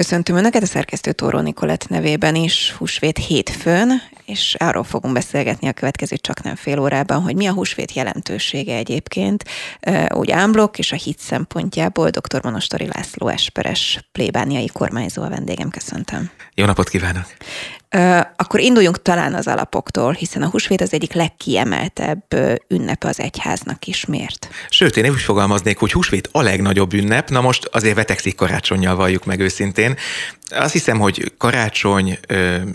Köszöntöm Önöket a szerkesztő Tóró Nikolett nevében is húsvét hétfőn, és arról fogunk beszélgetni a következő csak nem fél órában, hogy mi a húsvét jelentősége egyébként, úgy ámblok és a hit szempontjából dr. Monostori László Esperes plébániai kormányzó a vendégem. Köszöntöm. Jó napot kívánok! Akkor induljunk talán az alapoktól, hiszen a húsvét az egyik legkiemeltebb ünnepe az egyháznak is. Miért? Sőt, én úgy fogalmaznék, hogy húsvét a legnagyobb ünnep, na most azért vetekszik karácsonyjal valljuk meg őszintén. Azt hiszem, hogy karácsony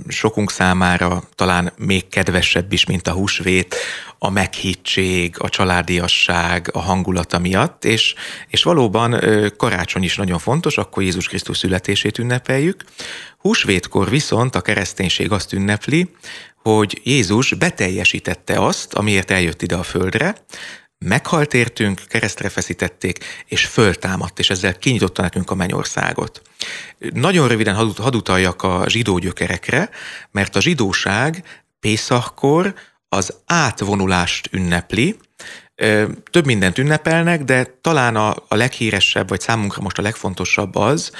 sokunk számára talán még kedvesebb is, mint a húsvét, a meghittség, a családiasság, a hangulata miatt, és, és valóban karácsony is nagyon fontos, akkor Jézus Krisztus születését ünnepeljük. Húsvétkor viszont a kereszténység azt ünnepli, hogy Jézus beteljesítette azt, amiért eljött ide a földre, meghalt értünk, keresztre feszítették, és föltámadt, és ezzel kinyitotta nekünk a mennyországot. Nagyon röviden hadd a zsidó gyökerekre, mert a zsidóság Pészakkor az átvonulást ünnepli, több mindent ünnepelnek, de talán a, a leghíresebb, vagy számunkra most a legfontosabb az,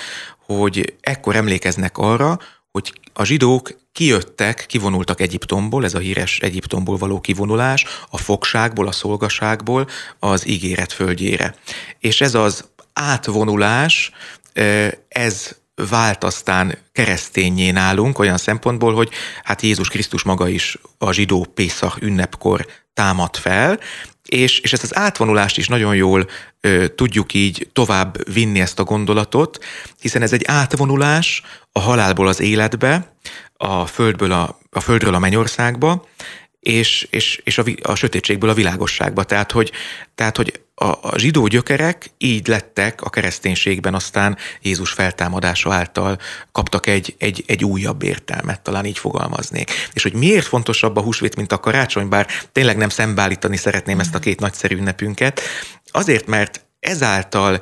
hogy ekkor emlékeznek arra, hogy a zsidók kijöttek, kivonultak Egyiptomból, ez a híres Egyiptomból való kivonulás, a fogságból, a szolgaságból az ígéret földjére. És ez az átvonulás, ez vált aztán keresztényé nálunk olyan szempontból, hogy hát Jézus Krisztus maga is a zsidó Pészak ünnepkor támad fel, és, és ezt az átvonulást is nagyon jól ö, tudjuk így tovább vinni ezt a gondolatot, hiszen ez egy átvonulás a halálból az életbe, a földből a, a földről a mennyországba, és, és, és a, a sötétségből a világosságba. Tehát, hogy, tehát, hogy a, a zsidó gyökerek így lettek a kereszténységben aztán Jézus feltámadása által kaptak egy, egy, egy újabb értelmet, talán így fogalmaznék. És hogy miért fontosabb a húsvét, mint a karácsony, bár tényleg nem szembeállítani szeretném ezt a két nagyszerű ünnepünket, azért, mert ezáltal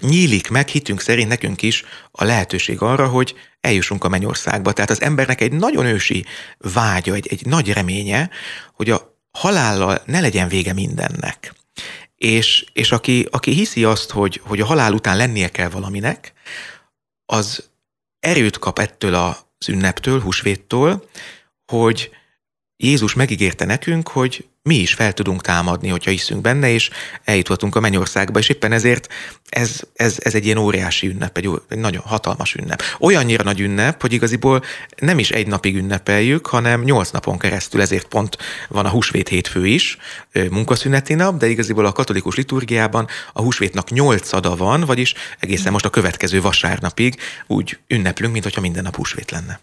nyílik meg hitünk szerint nekünk is a lehetőség arra, hogy eljussunk a mennyországba. Tehát az embernek egy nagyon ősi vágya, egy, egy nagy reménye, hogy a halállal ne legyen vége mindennek. És, és aki, aki hiszi azt, hogy, hogy a halál után lennie kell valaminek, az erőt kap ettől az ünneptől, húsvéttől, hogy Jézus megígérte nekünk, hogy mi is fel tudunk támadni, hogyha hiszünk benne, és eljuthatunk a mennyországba, és éppen ezért ez, ez, ez egy ilyen óriási ünnep, egy, egy nagyon hatalmas ünnep. Olyannyira nagy ünnep, hogy igaziból nem is egy napig ünnepeljük, hanem nyolc napon keresztül, ezért pont van a húsvét hétfő is, munkaszüneti nap, de igaziból a katolikus liturgiában a húsvétnak nyolcada van, vagyis egészen most a következő vasárnapig úgy ünneplünk, mint hogyha minden nap húsvét lenne.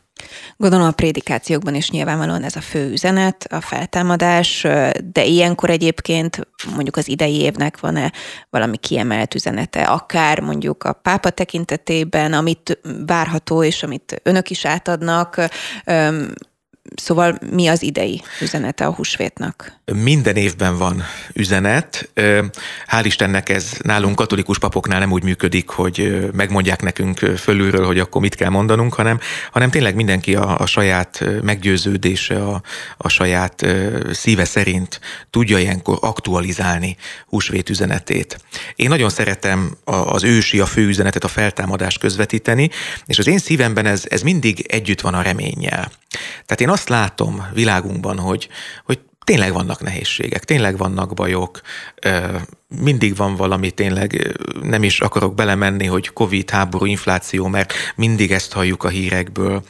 Gondolom a prédikációkban is nyilvánvalóan ez a fő üzenet, a feltámadás, de ilyenkor egyébként mondjuk az idei évnek van-e valami kiemelt üzenete, akár mondjuk a pápa tekintetében, amit várható és amit önök is átadnak, Szóval mi az idei üzenete a húsvétnak? Minden évben van üzenet. Hál' Istennek ez nálunk katolikus papoknál nem úgy működik, hogy megmondják nekünk fölülről, hogy akkor mit kell mondanunk, hanem, hanem tényleg mindenki a, a saját meggyőződése, a, a saját szíve szerint tudja ilyenkor aktualizálni húsvét üzenetét. Én nagyon szeretem az ősi, a fő üzenetet, a feltámadást közvetíteni, és az én szívemben ez, ez mindig együtt van a reménnyel. Tehát én azt látom világunkban, hogy, hogy tényleg vannak nehézségek, tényleg vannak bajok, mindig van valami, tényleg nem is akarok belemenni, hogy Covid, háború, infláció, mert mindig ezt halljuk a hírekből.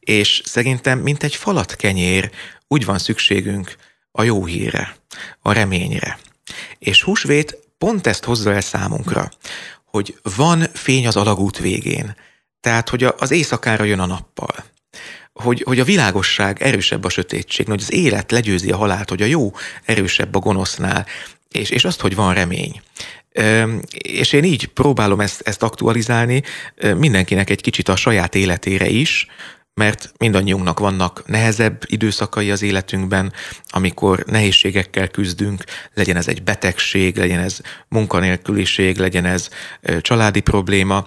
És szerintem, mint egy falat kenyér, úgy van szükségünk a jó hírre, a reményre. És húsvét pont ezt hozza el számunkra, hogy van fény az alagút végén, tehát, hogy az éjszakára jön a nappal hogy, hogy a világosság erősebb a sötétség, hogy az élet legyőzi a halált, hogy a jó erősebb a gonosznál, és, és azt, hogy van remény. És én így próbálom ezt, ezt aktualizálni mindenkinek egy kicsit a saját életére is, mert mindannyiunknak vannak nehezebb időszakai az életünkben, amikor nehézségekkel küzdünk, legyen ez egy betegség, legyen ez munkanélküliség, legyen ez családi probléma,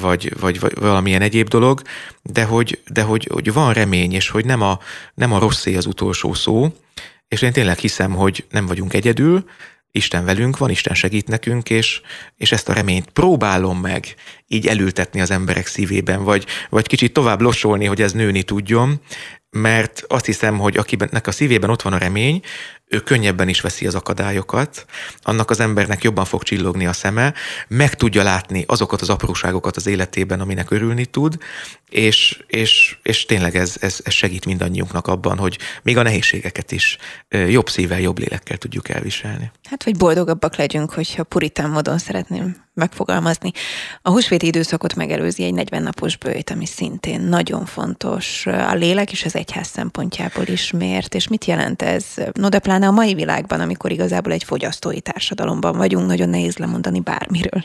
vagy, vagy, vagy valamilyen egyéb dolog, de hogy, de hogy, hogy van remény, és hogy nem a, nem a rosszé az utolsó szó, és én tényleg hiszem, hogy nem vagyunk egyedül, Isten velünk van, Isten segít nekünk, és, és ezt a reményt próbálom meg így elültetni az emberek szívében, vagy, vagy kicsit tovább losolni, hogy ez nőni tudjon, mert azt hiszem, hogy akinek a szívében ott van a remény, ő könnyebben is veszi az akadályokat, annak az embernek jobban fog csillogni a szeme, meg tudja látni azokat az apróságokat az életében, aminek örülni tud, és, és, és tényleg ez, ez, ez segít mindannyiunknak abban, hogy még a nehézségeket is jobb szívvel, jobb lélekkel tudjuk elviselni. Hát, hogy boldogabbak legyünk, hogyha puritán módon szeretném megfogalmazni. A húsvéti időszakot megelőzi egy 40 napos bőjt, ami szintén nagyon fontos a lélek és az egyház szempontjából is miért, és mit jelent ez? No, de pláne a mai világban, amikor igazából egy fogyasztói társadalomban vagyunk, nagyon nehéz lemondani bármiről.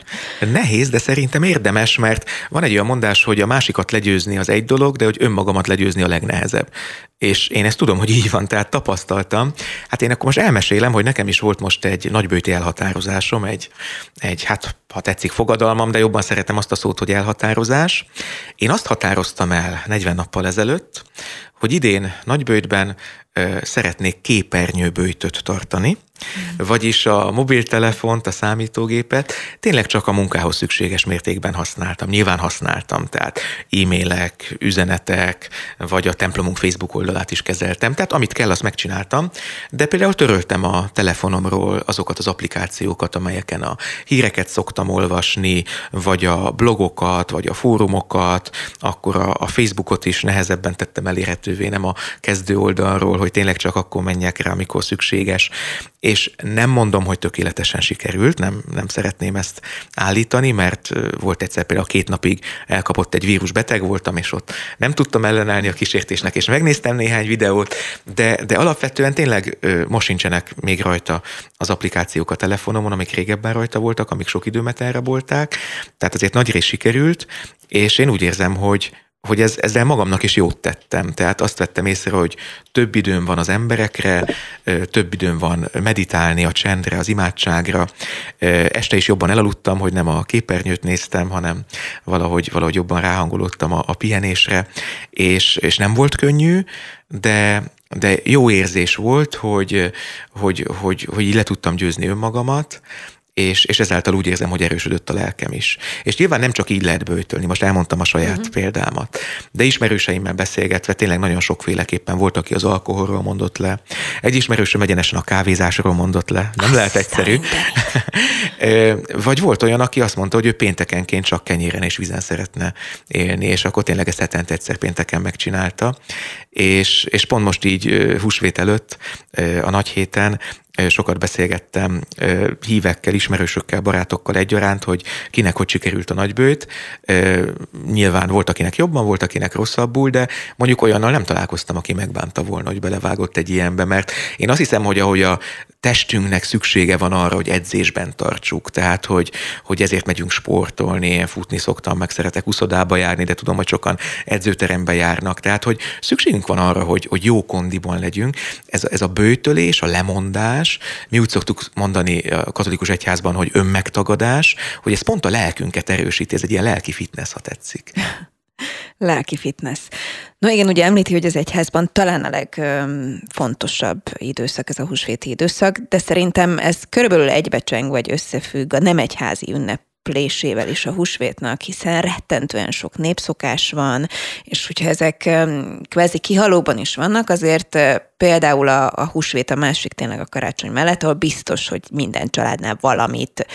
Nehéz, de szerintem érdemes, mert van egy olyan mondás, hogy a másikat legyőzni az egy dolog, de hogy önmagamat legyőzni a legnehezebb. És én ezt tudom, hogy így van, tehát tapasztaltam. Hát én akkor most elmesélem, hogy nekem is volt most egy nagybőti elhatározásom, egy, egy hát ha tetszik fogadalmam, de jobban szeretem azt a szót, hogy elhatározás. Én azt határoztam el 40 nappal ezelőtt, hogy idén nagybőjtben szeretnék képernyőbőjtöt tartani, vagyis a mobiltelefont, a számítógépet tényleg csak a munkához szükséges mértékben használtam. Nyilván használtam, tehát e-mailek, üzenetek, vagy a templomunk Facebook oldalát is kezeltem, tehát amit kell, azt megcsináltam, de például töröltem a telefonomról azokat az applikációkat, amelyeken a híreket szoktam olvasni, vagy a blogokat, vagy a fórumokat, akkor a, a Facebookot is nehezebben tettem elérhetővé, nem a kezdő oldalról, hogy tényleg csak akkor menjek rá, amikor szükséges. És nem mondom, hogy tökéletesen sikerült, nem, nem szeretném ezt állítani, mert volt egyszer például két napig elkapott egy vírus, beteg voltam, és ott nem tudtam ellenállni a kísértésnek, és megnéztem néhány videót, de, de alapvetően tényleg most sincsenek még rajta az applikációk a telefonomon, amik régebben rajta voltak, amik sok időmet elrabolták, tehát azért nagy rész sikerült, és én úgy érzem, hogy, hogy ez, ezzel magamnak is jót tettem. Tehát azt vettem észre, hogy több időm van az emberekre, több időm van meditálni, a csendre, az imádságra. Este is jobban elaludtam, hogy nem a képernyőt néztem, hanem valahogy, valahogy jobban ráhangolódtam a, a pihenésre, és, és nem volt könnyű, de, de jó érzés volt, hogy, hogy, hogy, hogy így le tudtam győzni önmagamat, és, és ezáltal úgy érzem, hogy erősödött a lelkem is. És nyilván nem csak így lehet bőtölni, most elmondtam a saját uh-huh. példámat, de ismerőseimmel beszélgetve tényleg nagyon sokféleképpen volt, aki az alkoholról mondott le. Egy ismerősöm egyenesen a kávézásról mondott le, nem Azt lehet egyszerű. Vagy volt olyan, aki azt mondta, hogy ő péntekenként csak kenyéren és vízen szeretne élni, és akkor tényleg ezt hetente egyszer pénteken megcsinálta. És, és pont most így húsvét előtt, a nagy héten sokat beszélgettem hívekkel, ismerősökkel, barátokkal egyaránt, hogy kinek hogy sikerült a nagybőt. Nyilván volt, akinek jobban, volt, akinek rosszabbul, de mondjuk olyannal nem találkoztam, aki megbánta volna, hogy belevágott egy ilyenbe, mert én azt hiszem, hogy ahogy a testünknek szüksége van arra, hogy edzésben tartsuk, tehát hogy, hogy ezért megyünk sportolni, én futni szoktam, meg szeretek uszodába járni, de tudom, hogy sokan edzőterembe járnak, tehát hogy szükségünk van arra, hogy, hogy jó kondiban legyünk. Ez, ez a bőtölés, a lemondás, mi úgy szoktuk mondani a katolikus egyházban, hogy önmegtagadás, hogy ez pont a lelkünket erősíti, ez egy ilyen lelki fitness, ha tetszik. Lelki fitness. No igen, ugye említi, hogy az egyházban talán a legfontosabb időszak ez a húsvéti időszak, de szerintem ez körülbelül egybecseng vagy összefügg a nem egyházi ünnep ünneplésével is a húsvétnak, hiszen rettentően sok népszokás van, és hogyha ezek kvázi kihalóban is vannak, azért például a, a húsvét a másik tényleg a karácsony mellett, ahol biztos, hogy minden családnál valamit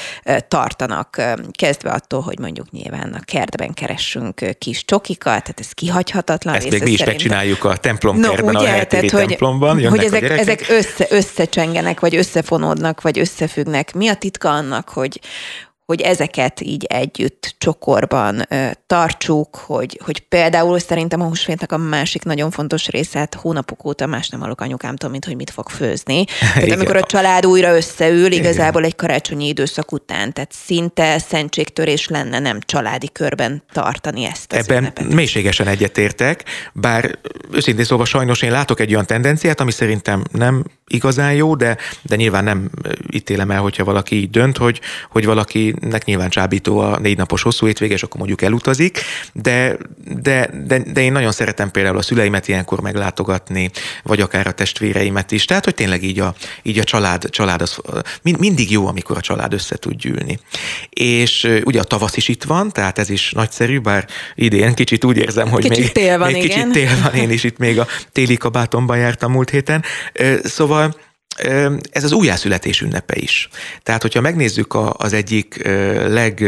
tartanak, kezdve attól, hogy mondjuk nyilván a kertben keressünk kis csokikat, tehát ez kihagyhatatlan. Ezt még mi is megcsináljuk a templomkertben, no, ugye, a tehát, hogy, templomban, hogy ezek, ezek össze, összecsengenek, vagy összefonódnak, vagy összefüggnek. Mi a titka annak, hogy, hogy ezeket így együtt csokorban ö, tartsuk, hogy, hogy például szerintem a húsvétnek a másik nagyon fontos része, hát hónapok óta más nem hallok anyukámtól, mint hogy mit fog főzni. Tehát amikor a család újra összeül, igazából egy karácsonyi időszak után, tehát szinte szentségtörés lenne nem családi körben tartani ezt az Ebben ünnepet. mélységesen egyetértek, bár őszintén szóval sajnos én látok egy olyan tendenciát, ami szerintem nem igazán jó, de, de nyilván nem ítélem el, hogyha valaki így dönt, hogy, hogy valaki akinek nyilván csábító a négy napos hosszú hétvége, és akkor mondjuk elutazik, de, de, de, de én nagyon szeretem például a szüleimet ilyenkor meglátogatni, vagy akár a testvéreimet is. Tehát, hogy tényleg így a, így a család, család az mindig jó, amikor a család össze tud gyűlni. És ugye a tavasz is itt van, tehát ez is nagyszerű, bár idén kicsit úgy érzem, hogy kicsit még, tél van, még igen. kicsit tél van, én is itt még a téli kabátomban jártam múlt héten. Szóval ez az újjászületés ünnepe is. Tehát, hogyha megnézzük az egyik leg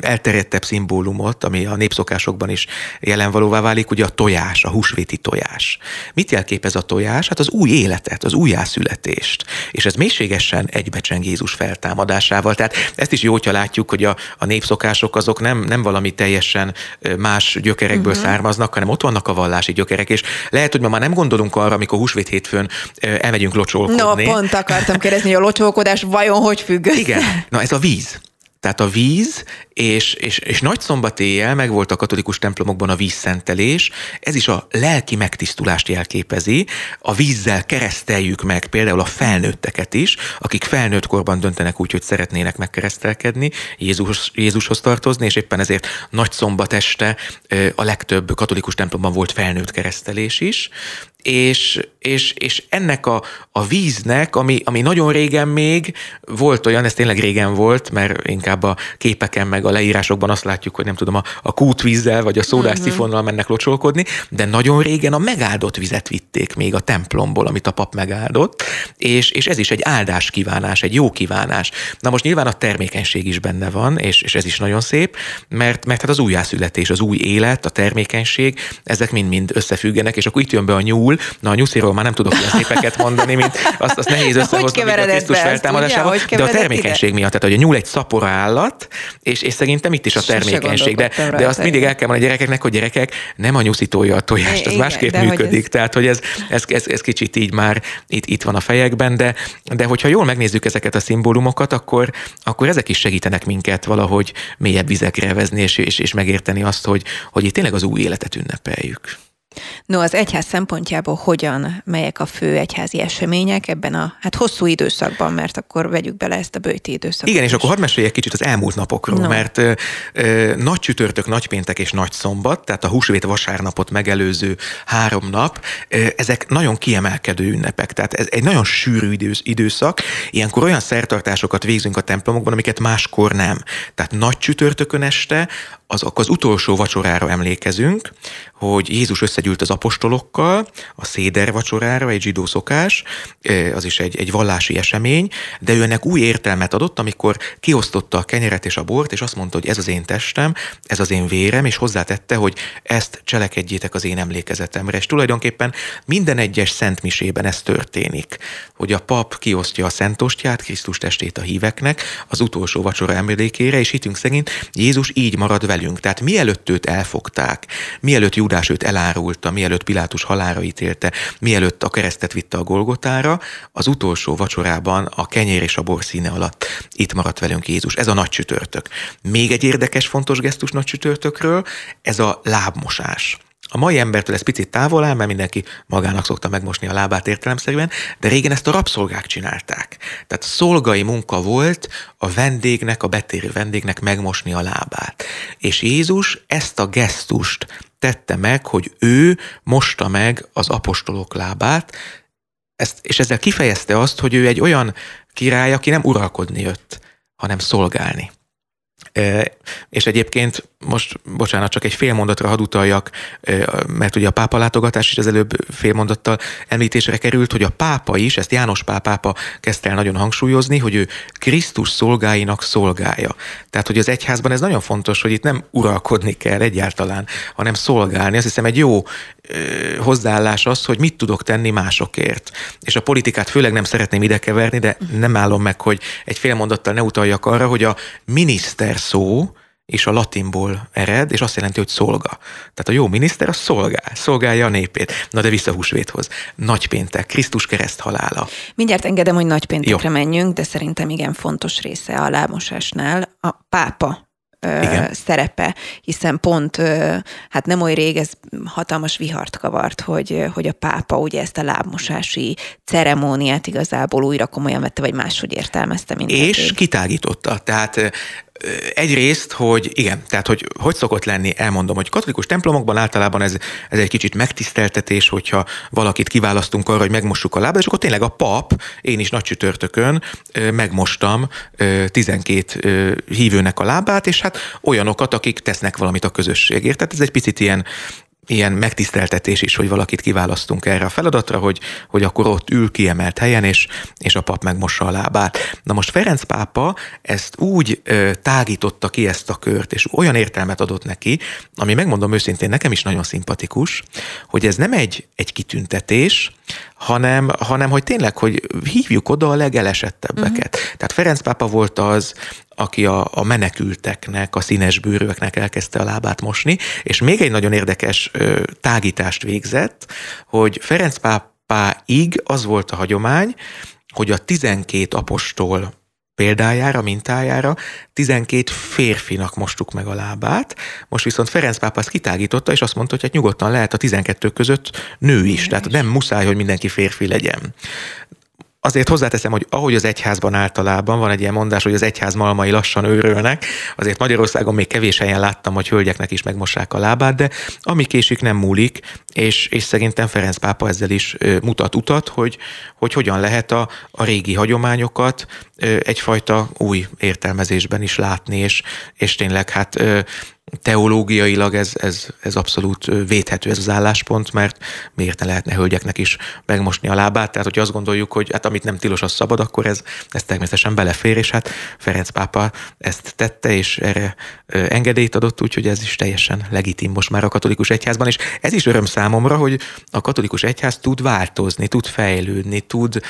elterjedtebb szimbólumot, ami a népszokásokban is jelenvalóvá válik, ugye a tojás, a húsvéti tojás. Mit jelképez a tojás? Hát az új életet, az újjászületést. És ez mélységesen egybecseng Jézus feltámadásával. Tehát ezt is jó, hogyha látjuk, hogy a, a népszokások azok nem, nem valami teljesen más gyökerekből uh-huh. származnak, hanem ott vannak a vallási gyökerek, és lehet, hogy ma már nem gondolunk arra, amikor húsvét hétfőn elmegyünk locsolkodni. No, pont akartam kérdezni, hogy a locsolkodás vajon hogy függ össze? Igen, na ez a víz. Tehát a víz, és, és, és nagy szombat éjjel meg volt a katolikus templomokban a vízszentelés, ez is a lelki megtisztulást jelképezi. A vízzel kereszteljük meg például a felnőtteket is, akik felnőtt korban döntenek úgy, hogy szeretnének megkeresztelkedni, Jézus, Jézushoz tartozni, és éppen ezért nagy szombat este a legtöbb katolikus templomban volt felnőtt keresztelés is, és, és, és ennek a, a víznek, ami, ami nagyon régen még volt olyan, ez tényleg régen volt, mert inkább a képeken meg a leírásokban azt látjuk, hogy nem tudom, a, a kútvízzel vagy a szódás uh-huh. szifonnal mennek locsolkodni, de nagyon régen a megáldott vizet vitték még a templomból, amit a pap megáldott, és, és ez is egy áldás kívánás, egy jó kívánás. Na most nyilván a termékenység is benne van, és, és ez is nagyon szép, mert, mert hát az újjászületés, az új élet, a termékenység, ezek mind-mind összefüggenek, és akkor itt jön be a nyúl, na a nyusziról már nem tudok ilyen szépeket mondani, mint azt, azt nehéz összehozni a Krisztus feltámadásával, de a termékenység ide? miatt, tehát hogy a nyúl egy szapora állat, és, és szerintem itt is a termékenység, de, de azt mindig el kell mondani a gyerekeknek, hogy gyerekek, nem a nyuszítója a tojást, az Igen, másképp működik, ez... tehát hogy ez, ez, ez, ez kicsit így már itt, itt van a fejekben, de, de hogyha jól megnézzük ezeket a szimbólumokat, akkor, akkor ezek is segítenek minket valahogy mélyebb vizekre vezni, és, és, és megérteni azt, hogy, hogy itt tényleg az új életet ünnepeljük. No, az egyház szempontjából hogyan, melyek a fő egyházi események ebben a hát hosszú időszakban, mert akkor vegyük bele ezt a bőti időszakot. Igen, és akkor hadd meséljek kicsit az elmúlt napokról, no. mert ö, ö, nagy csütörtök, nagy péntek és nagy szombat, tehát a húsvét vasárnapot megelőző három nap, ö, ezek nagyon kiemelkedő ünnepek, tehát ez egy nagyon sűrű idősz, időszak. Ilyenkor olyan szertartásokat végzünk a templomokban, amiket máskor nem. Tehát nagy csütörtökön este az, az utolsó vacsorára emlékezünk, hogy Jézus összegyűlt az apostolokkal a széder vacsorára, egy zsidó szokás, az is egy, egy vallási esemény, de ő ennek új értelmet adott, amikor kiosztotta a kenyeret és a bort, és azt mondta, hogy ez az én testem, ez az én vérem, és hozzátette, hogy ezt cselekedjétek az én emlékezetemre. És tulajdonképpen minden egyes szentmisében ez történik, hogy a pap kiosztja a szentostját, Krisztus testét a híveknek, az utolsó vacsora emlékére, és hitünk szerint Jézus így marad velünk. Tehát mielőtt őt elfogták, mielőtt Júdás őt elárulta, mielőtt Pilátus halára ítélte, mielőtt a keresztet vitte a Golgotára, az utolsó vacsorában a kenyér és a bor színe alatt itt maradt velünk Jézus. Ez a nagy csütörtök. Még egy érdekes, fontos gesztus nagy csütörtökről, ez a lábmosás. A mai embertől ez picit távol áll, mert mindenki magának szokta megmosni a lábát értelemszerűen, de régen ezt a rabszolgák csinálták. Tehát szolgai munka volt a vendégnek, a betérő vendégnek megmosni a lábát. És Jézus ezt a gesztust tette meg, hogy ő mosta meg az apostolok lábát, ezt, és ezzel kifejezte azt, hogy ő egy olyan király, aki nem uralkodni jött, hanem szolgálni. És egyébként most, bocsánat, csak egy fél mondatra hadd utaljak, mert ugye a pápa látogatás is az előbb fél mondattal említésre került, hogy a pápa is, ezt János pápa kezdte el nagyon hangsúlyozni, hogy ő Krisztus szolgáinak szolgája. Tehát, hogy az egyházban ez nagyon fontos, hogy itt nem uralkodni kell egyáltalán, hanem szolgálni. Azt hiszem egy jó hozzáállás az, hogy mit tudok tenni másokért. És a politikát főleg nem szeretném ide keverni, de nem állom meg, hogy egy fél mondattal ne utaljak arra, hogy a miniszter szó, és a latinból ered, és azt jelenti, hogy szolga. Tehát a jó miniszter a szolgál, szolgálja a népét. Na de vissza húsvéthoz. Nagypéntek, Krisztus kereszt halála. Mindjárt engedem, hogy nagypéntekre jó. menjünk, de szerintem igen fontos része a lábmosásnál a pápa Igen. szerepe, hiszen pont, hát nem oly rég ez hatalmas vihart kavart, hogy, hogy a pápa ugye ezt a lábmosási ceremóniát igazából újra komolyan vette, vagy máshogy értelmezte mindenki. És kitágította. Tehát egyrészt, hogy igen, tehát hogy hogy szokott lenni, elmondom, hogy katolikus templomokban általában ez, ez egy kicsit megtiszteltetés, hogyha valakit kiválasztunk arra, hogy megmossuk a lábát, és akkor tényleg a pap, én is nagy csütörtökön megmostam 12 hívőnek a lábát, és hát olyanokat, akik tesznek valamit a közösségért. Tehát ez egy picit ilyen ilyen megtiszteltetés is, hogy valakit kiválasztunk erre a feladatra, hogy, hogy akkor ott ül kiemelt helyen, és, és a pap megmossa a lábát. Na most Ferenc pápa ezt úgy ö, tágította ki ezt a kört, és olyan értelmet adott neki, ami megmondom őszintén, nekem is nagyon szimpatikus, hogy ez nem egy, egy kitüntetés, hanem, hanem hogy tényleg, hogy hívjuk oda a legelesettebbeket. Uh-huh. Tehát Ferenc pápa volt az, aki a, a menekülteknek, a színes bőrűeknek elkezdte a lábát mosni, és még egy nagyon érdekes ö, tágítást végzett, hogy Ferenc pápáig az volt a hagyomány, hogy a 12 apostol példájára, mintájára 12 férfinak mostuk meg a lábát, most viszont Ferenc pápa ezt kitágította, és azt mondta, hogy hát nyugodtan lehet a 12 között nő is, tehát nem muszáj, hogy mindenki férfi legyen. Azért hozzáteszem, hogy ahogy az egyházban általában van egy ilyen mondás, hogy az egyház malmai lassan őrölnek, azért Magyarországon még kevés helyen láttam, hogy hölgyeknek is megmossák a lábát, de ami késik nem múlik, és, és szerintem Ferenc pápa ezzel is mutat utat, hogy, hogy hogyan lehet a, a régi hagyományokat egyfajta új értelmezésben is látni, és, és tényleg hát teológiailag ez, ez, ez abszolút védhető ez az álláspont, mert miért ne lehetne hölgyeknek is megmosni a lábát, tehát hogy azt gondoljuk, hogy hát amit nem tilos, az szabad, akkor ez, ez természetesen belefér, és hát Ferenc pápa ezt tette, és erre engedélyt adott, úgyhogy ez is teljesen legitim most már a katolikus egyházban, és ez is öröm számomra, hogy a katolikus egyház tud változni, tud fejlődni, tud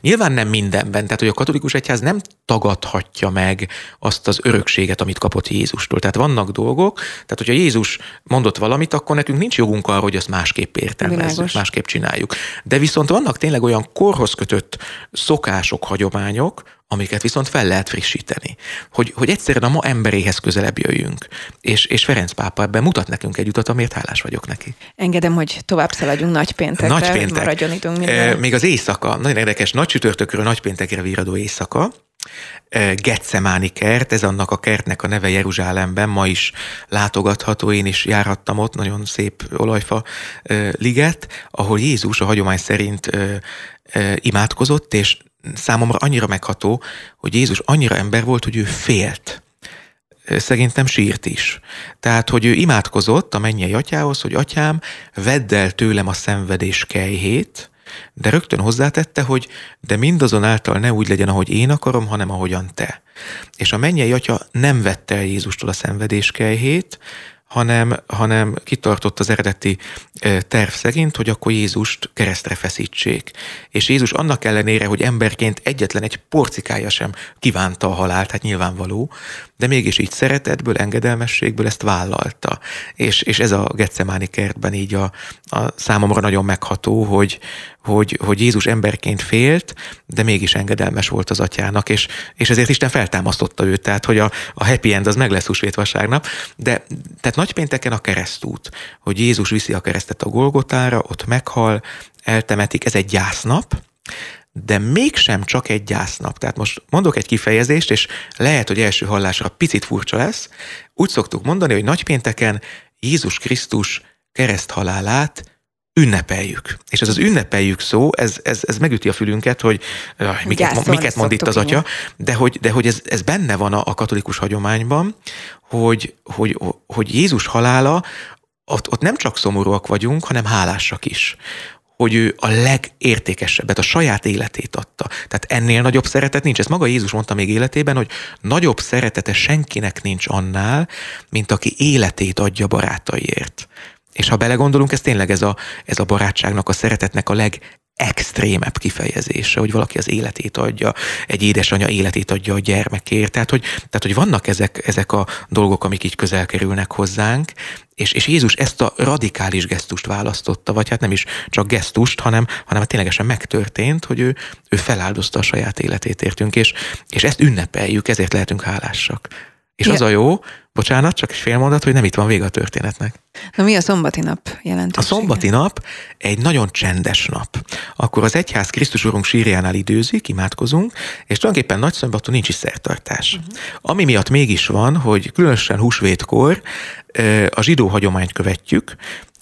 nyilván nem mindenben, tehát hogy a katolikus egyház nem tagadhatja meg azt az örökséget, amit kapott Jézustól. Tehát vannak dolgok, tehát hogyha Jézus mondott valamit, akkor nekünk nincs jogunk arra, hogy azt másképp értelmezzük, Világos. másképp csináljuk. De viszont vannak tényleg olyan korhoz kötött szokások, hagyományok, amiket viszont fel lehet frissíteni. Hogy, hogy egyszerűen a ma emberéhez közelebb jöjjünk. És, és Ferenc pápa ebben mutat nekünk egy utat, amiért hálás vagyok neki. Engedem, hogy tovább szaladjunk nagypéntekre. Nagypéntek. Maradjon időnk minden. Még az éjszaka, nagyon érdekes, nagy csütörtökről nagypéntekre víradó éjszaka, Getsemáni kert, ez annak a kertnek a neve Jeruzsálemben, ma is látogatható, én is járhattam ott, nagyon szép olajfa liget, ahol Jézus a hagyomány szerint imádkozott, és számomra annyira megható, hogy Jézus annyira ember volt, hogy ő félt. Szerintem sírt is. Tehát, hogy ő imádkozott a mennyei atyához, hogy atyám, vedd el tőlem a szenvedés kejhét, de rögtön hozzátette, hogy de mindazonáltal ne úgy legyen, ahogy én akarom, hanem ahogyan te. És a mennyei atya nem vette el Jézustól a szenvedéskelyhét, hanem, hanem kitartott az eredeti terv szerint, hogy akkor Jézust keresztre feszítsék. És Jézus annak ellenére, hogy emberként egyetlen egy porcikája sem kívánta a halált, hát nyilvánvaló, de mégis így szeretetből, engedelmességből ezt vállalta. És, és ez a Getsemáni kertben így a, a számomra nagyon megható, hogy, hogy, hogy Jézus emberként félt, de mégis engedelmes volt az atyának, és, és ezért Isten feltámasztotta őt, tehát hogy a, a happy end az meg lesz húsvét vasárnap, de tehát nagypénteken a keresztút, hogy Jézus viszi a keresztet a Golgotára, ott meghal, eltemetik, ez egy gyásznap, de mégsem csak egy gyásznap. Tehát most mondok egy kifejezést, és lehet, hogy első hallásra picit furcsa lesz. Úgy szoktuk mondani, hogy nagypénteken Jézus Krisztus kereszthalálát ünnepeljük. És ez az ünnepeljük szó, ez, ez, ez megüti a fülünket, hogy uh, miket, miket mond itt az atya, de hogy, de hogy ez, ez benne van a, a katolikus hagyományban, hogy, hogy, hogy Jézus halála, ott, ott nem csak szomorúak vagyunk, hanem hálásak is hogy ő a legértékesebbet, a saját életét adta. Tehát ennél nagyobb szeretet nincs. Ezt maga Jézus mondta még életében, hogy nagyobb szeretete senkinek nincs annál, mint aki életét adja barátaiért. És ha belegondolunk, ez tényleg ez a, ez a barátságnak, a szeretetnek a leg extrémebb kifejezése, hogy valaki az életét adja, egy édesanyja életét adja a gyermekért. Tehát, hogy, tehát, hogy vannak ezek, ezek a dolgok, amik így közel kerülnek hozzánk, és, és Jézus ezt a radikális gesztust választotta, vagy hát nem is csak gesztust, hanem, hanem ténylegesen megtörtént, hogy ő, ő feláldozta a saját életét értünk, és, és ezt ünnepeljük, ezért lehetünk hálásak. És ja. az a jó, bocsánat, csak egy fél mondat, hogy nem itt van vége a történetnek. Na mi a szombati nap jelentősége? A szombati nap egy nagyon csendes nap. Akkor az egyház Krisztus Urunk sírjánál időzik, imádkozunk, és tulajdonképpen nagy szombaton nincs is szertartás. Uh-huh. Ami miatt mégis van, hogy különösen húsvétkor a zsidó hagyományt követjük,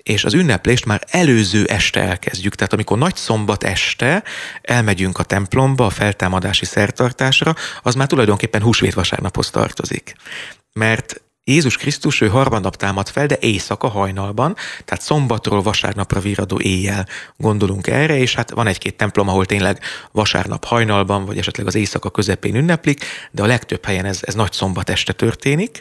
és az ünneplést már előző este elkezdjük. Tehát amikor nagy szombat este elmegyünk a templomba a feltámadási szertartásra, az már tulajdonképpen húsvét vasárnaphoz tartozik. Mert Jézus Krisztus, ő harmadnap támad fel, de éjszaka hajnalban, tehát szombatról vasárnapra viradó éjjel gondolunk erre, és hát van egy-két templom, ahol tényleg vasárnap hajnalban, vagy esetleg az éjszaka közepén ünneplik, de a legtöbb helyen ez, ez nagy szombat este történik,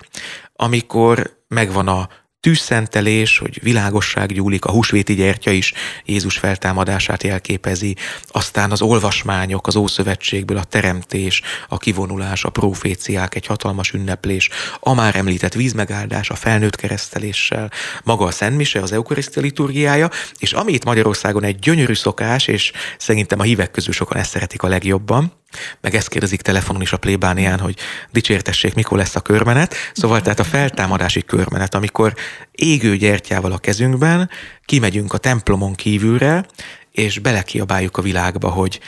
amikor megvan a tűzszentelés, hogy világosság gyúlik, a húsvéti gyertya is Jézus feltámadását jelképezi, aztán az olvasmányok az Ószövetségből, a teremtés, a kivonulás, a proféciák, egy hatalmas ünneplés, a már említett vízmegáldás, a felnőtt kereszteléssel, maga a Szentmise, az Eukarisztia liturgiája, és ami itt Magyarországon egy gyönyörű szokás, és szerintem a hívek közül sokan ezt szeretik a legjobban, meg ezt kérdezik telefonon is a plébánián, hogy dicsértessék, mikor lesz a körmenet. Szóval tehát a feltámadási körmenet, amikor égő gyertyával a kezünkben kimegyünk a templomon kívülre, és belekiabáljuk a világba, hogy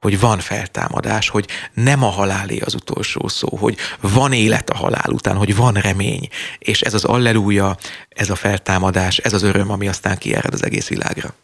hogy van feltámadás, hogy nem a halálé az utolsó szó, hogy van élet a halál után, hogy van remény, és ez az alleluja, ez a feltámadás, ez az öröm, ami aztán kiered az egész világra.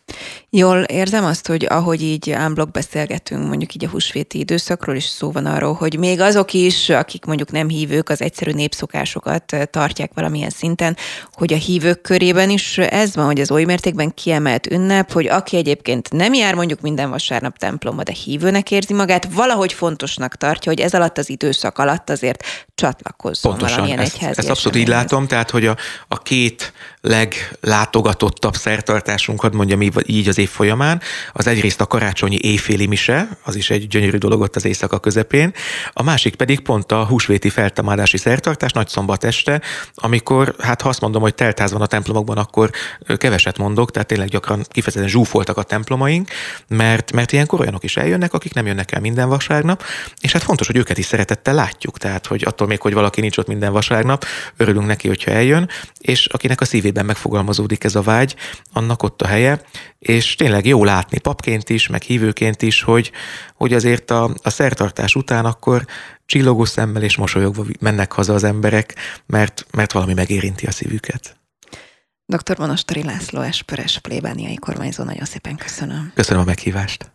Jól érzem azt, hogy ahogy így ámblok beszélgetünk, mondjuk így a húsvéti időszakról is szó van arról, hogy még azok is, akik mondjuk nem hívők, az egyszerű népszokásokat tartják valamilyen szinten, hogy a hívők körében is ez van, hogy az oly mértékben kiemelt ünnep, hogy aki egyébként nem jár mondjuk minden vasárnap templomba, de hívőnek érzi magát, valahogy fontosnak tartja, hogy ez alatt az időszak alatt azért csatlakozzon Pontosan, valamilyen ezt, egyházi ezt abszolút így látom, tehát hogy a, a két leglátogatottabb szertartásunkat, mondjam így az év folyamán, az egyrészt a karácsonyi éjféli mise, az is egy gyönyörű dolog ott az éjszaka közepén, a másik pedig pont a húsvéti feltámadási szertartás, nagy szombat este, amikor, hát ha azt mondom, hogy teltház van a templomokban, akkor keveset mondok, tehát tényleg gyakran kifejezetten zsúfoltak a templomaink, mert, mert ilyenkor olyanok is eljönnek, akik nem jönnek el minden vasárnap, és hát fontos, hogy őket is szeretettel látjuk, tehát hogy attól még, hogy valaki nincs ott minden vasárnap, örülünk neki, hogyha eljön, és akinek a szívében megfogalmazódik ez a vágy, annak ott a helye, és tényleg jó látni papként is, meg hívőként is, hogy, hogy azért a, a szertartás után akkor csillogó szemmel és mosolyogva mennek haza az emberek, mert, mert valami megérinti a szívüket. Dr. Monostari László Esperes plébániai kormányzó, nagyon szépen köszönöm. Köszönöm a meghívást.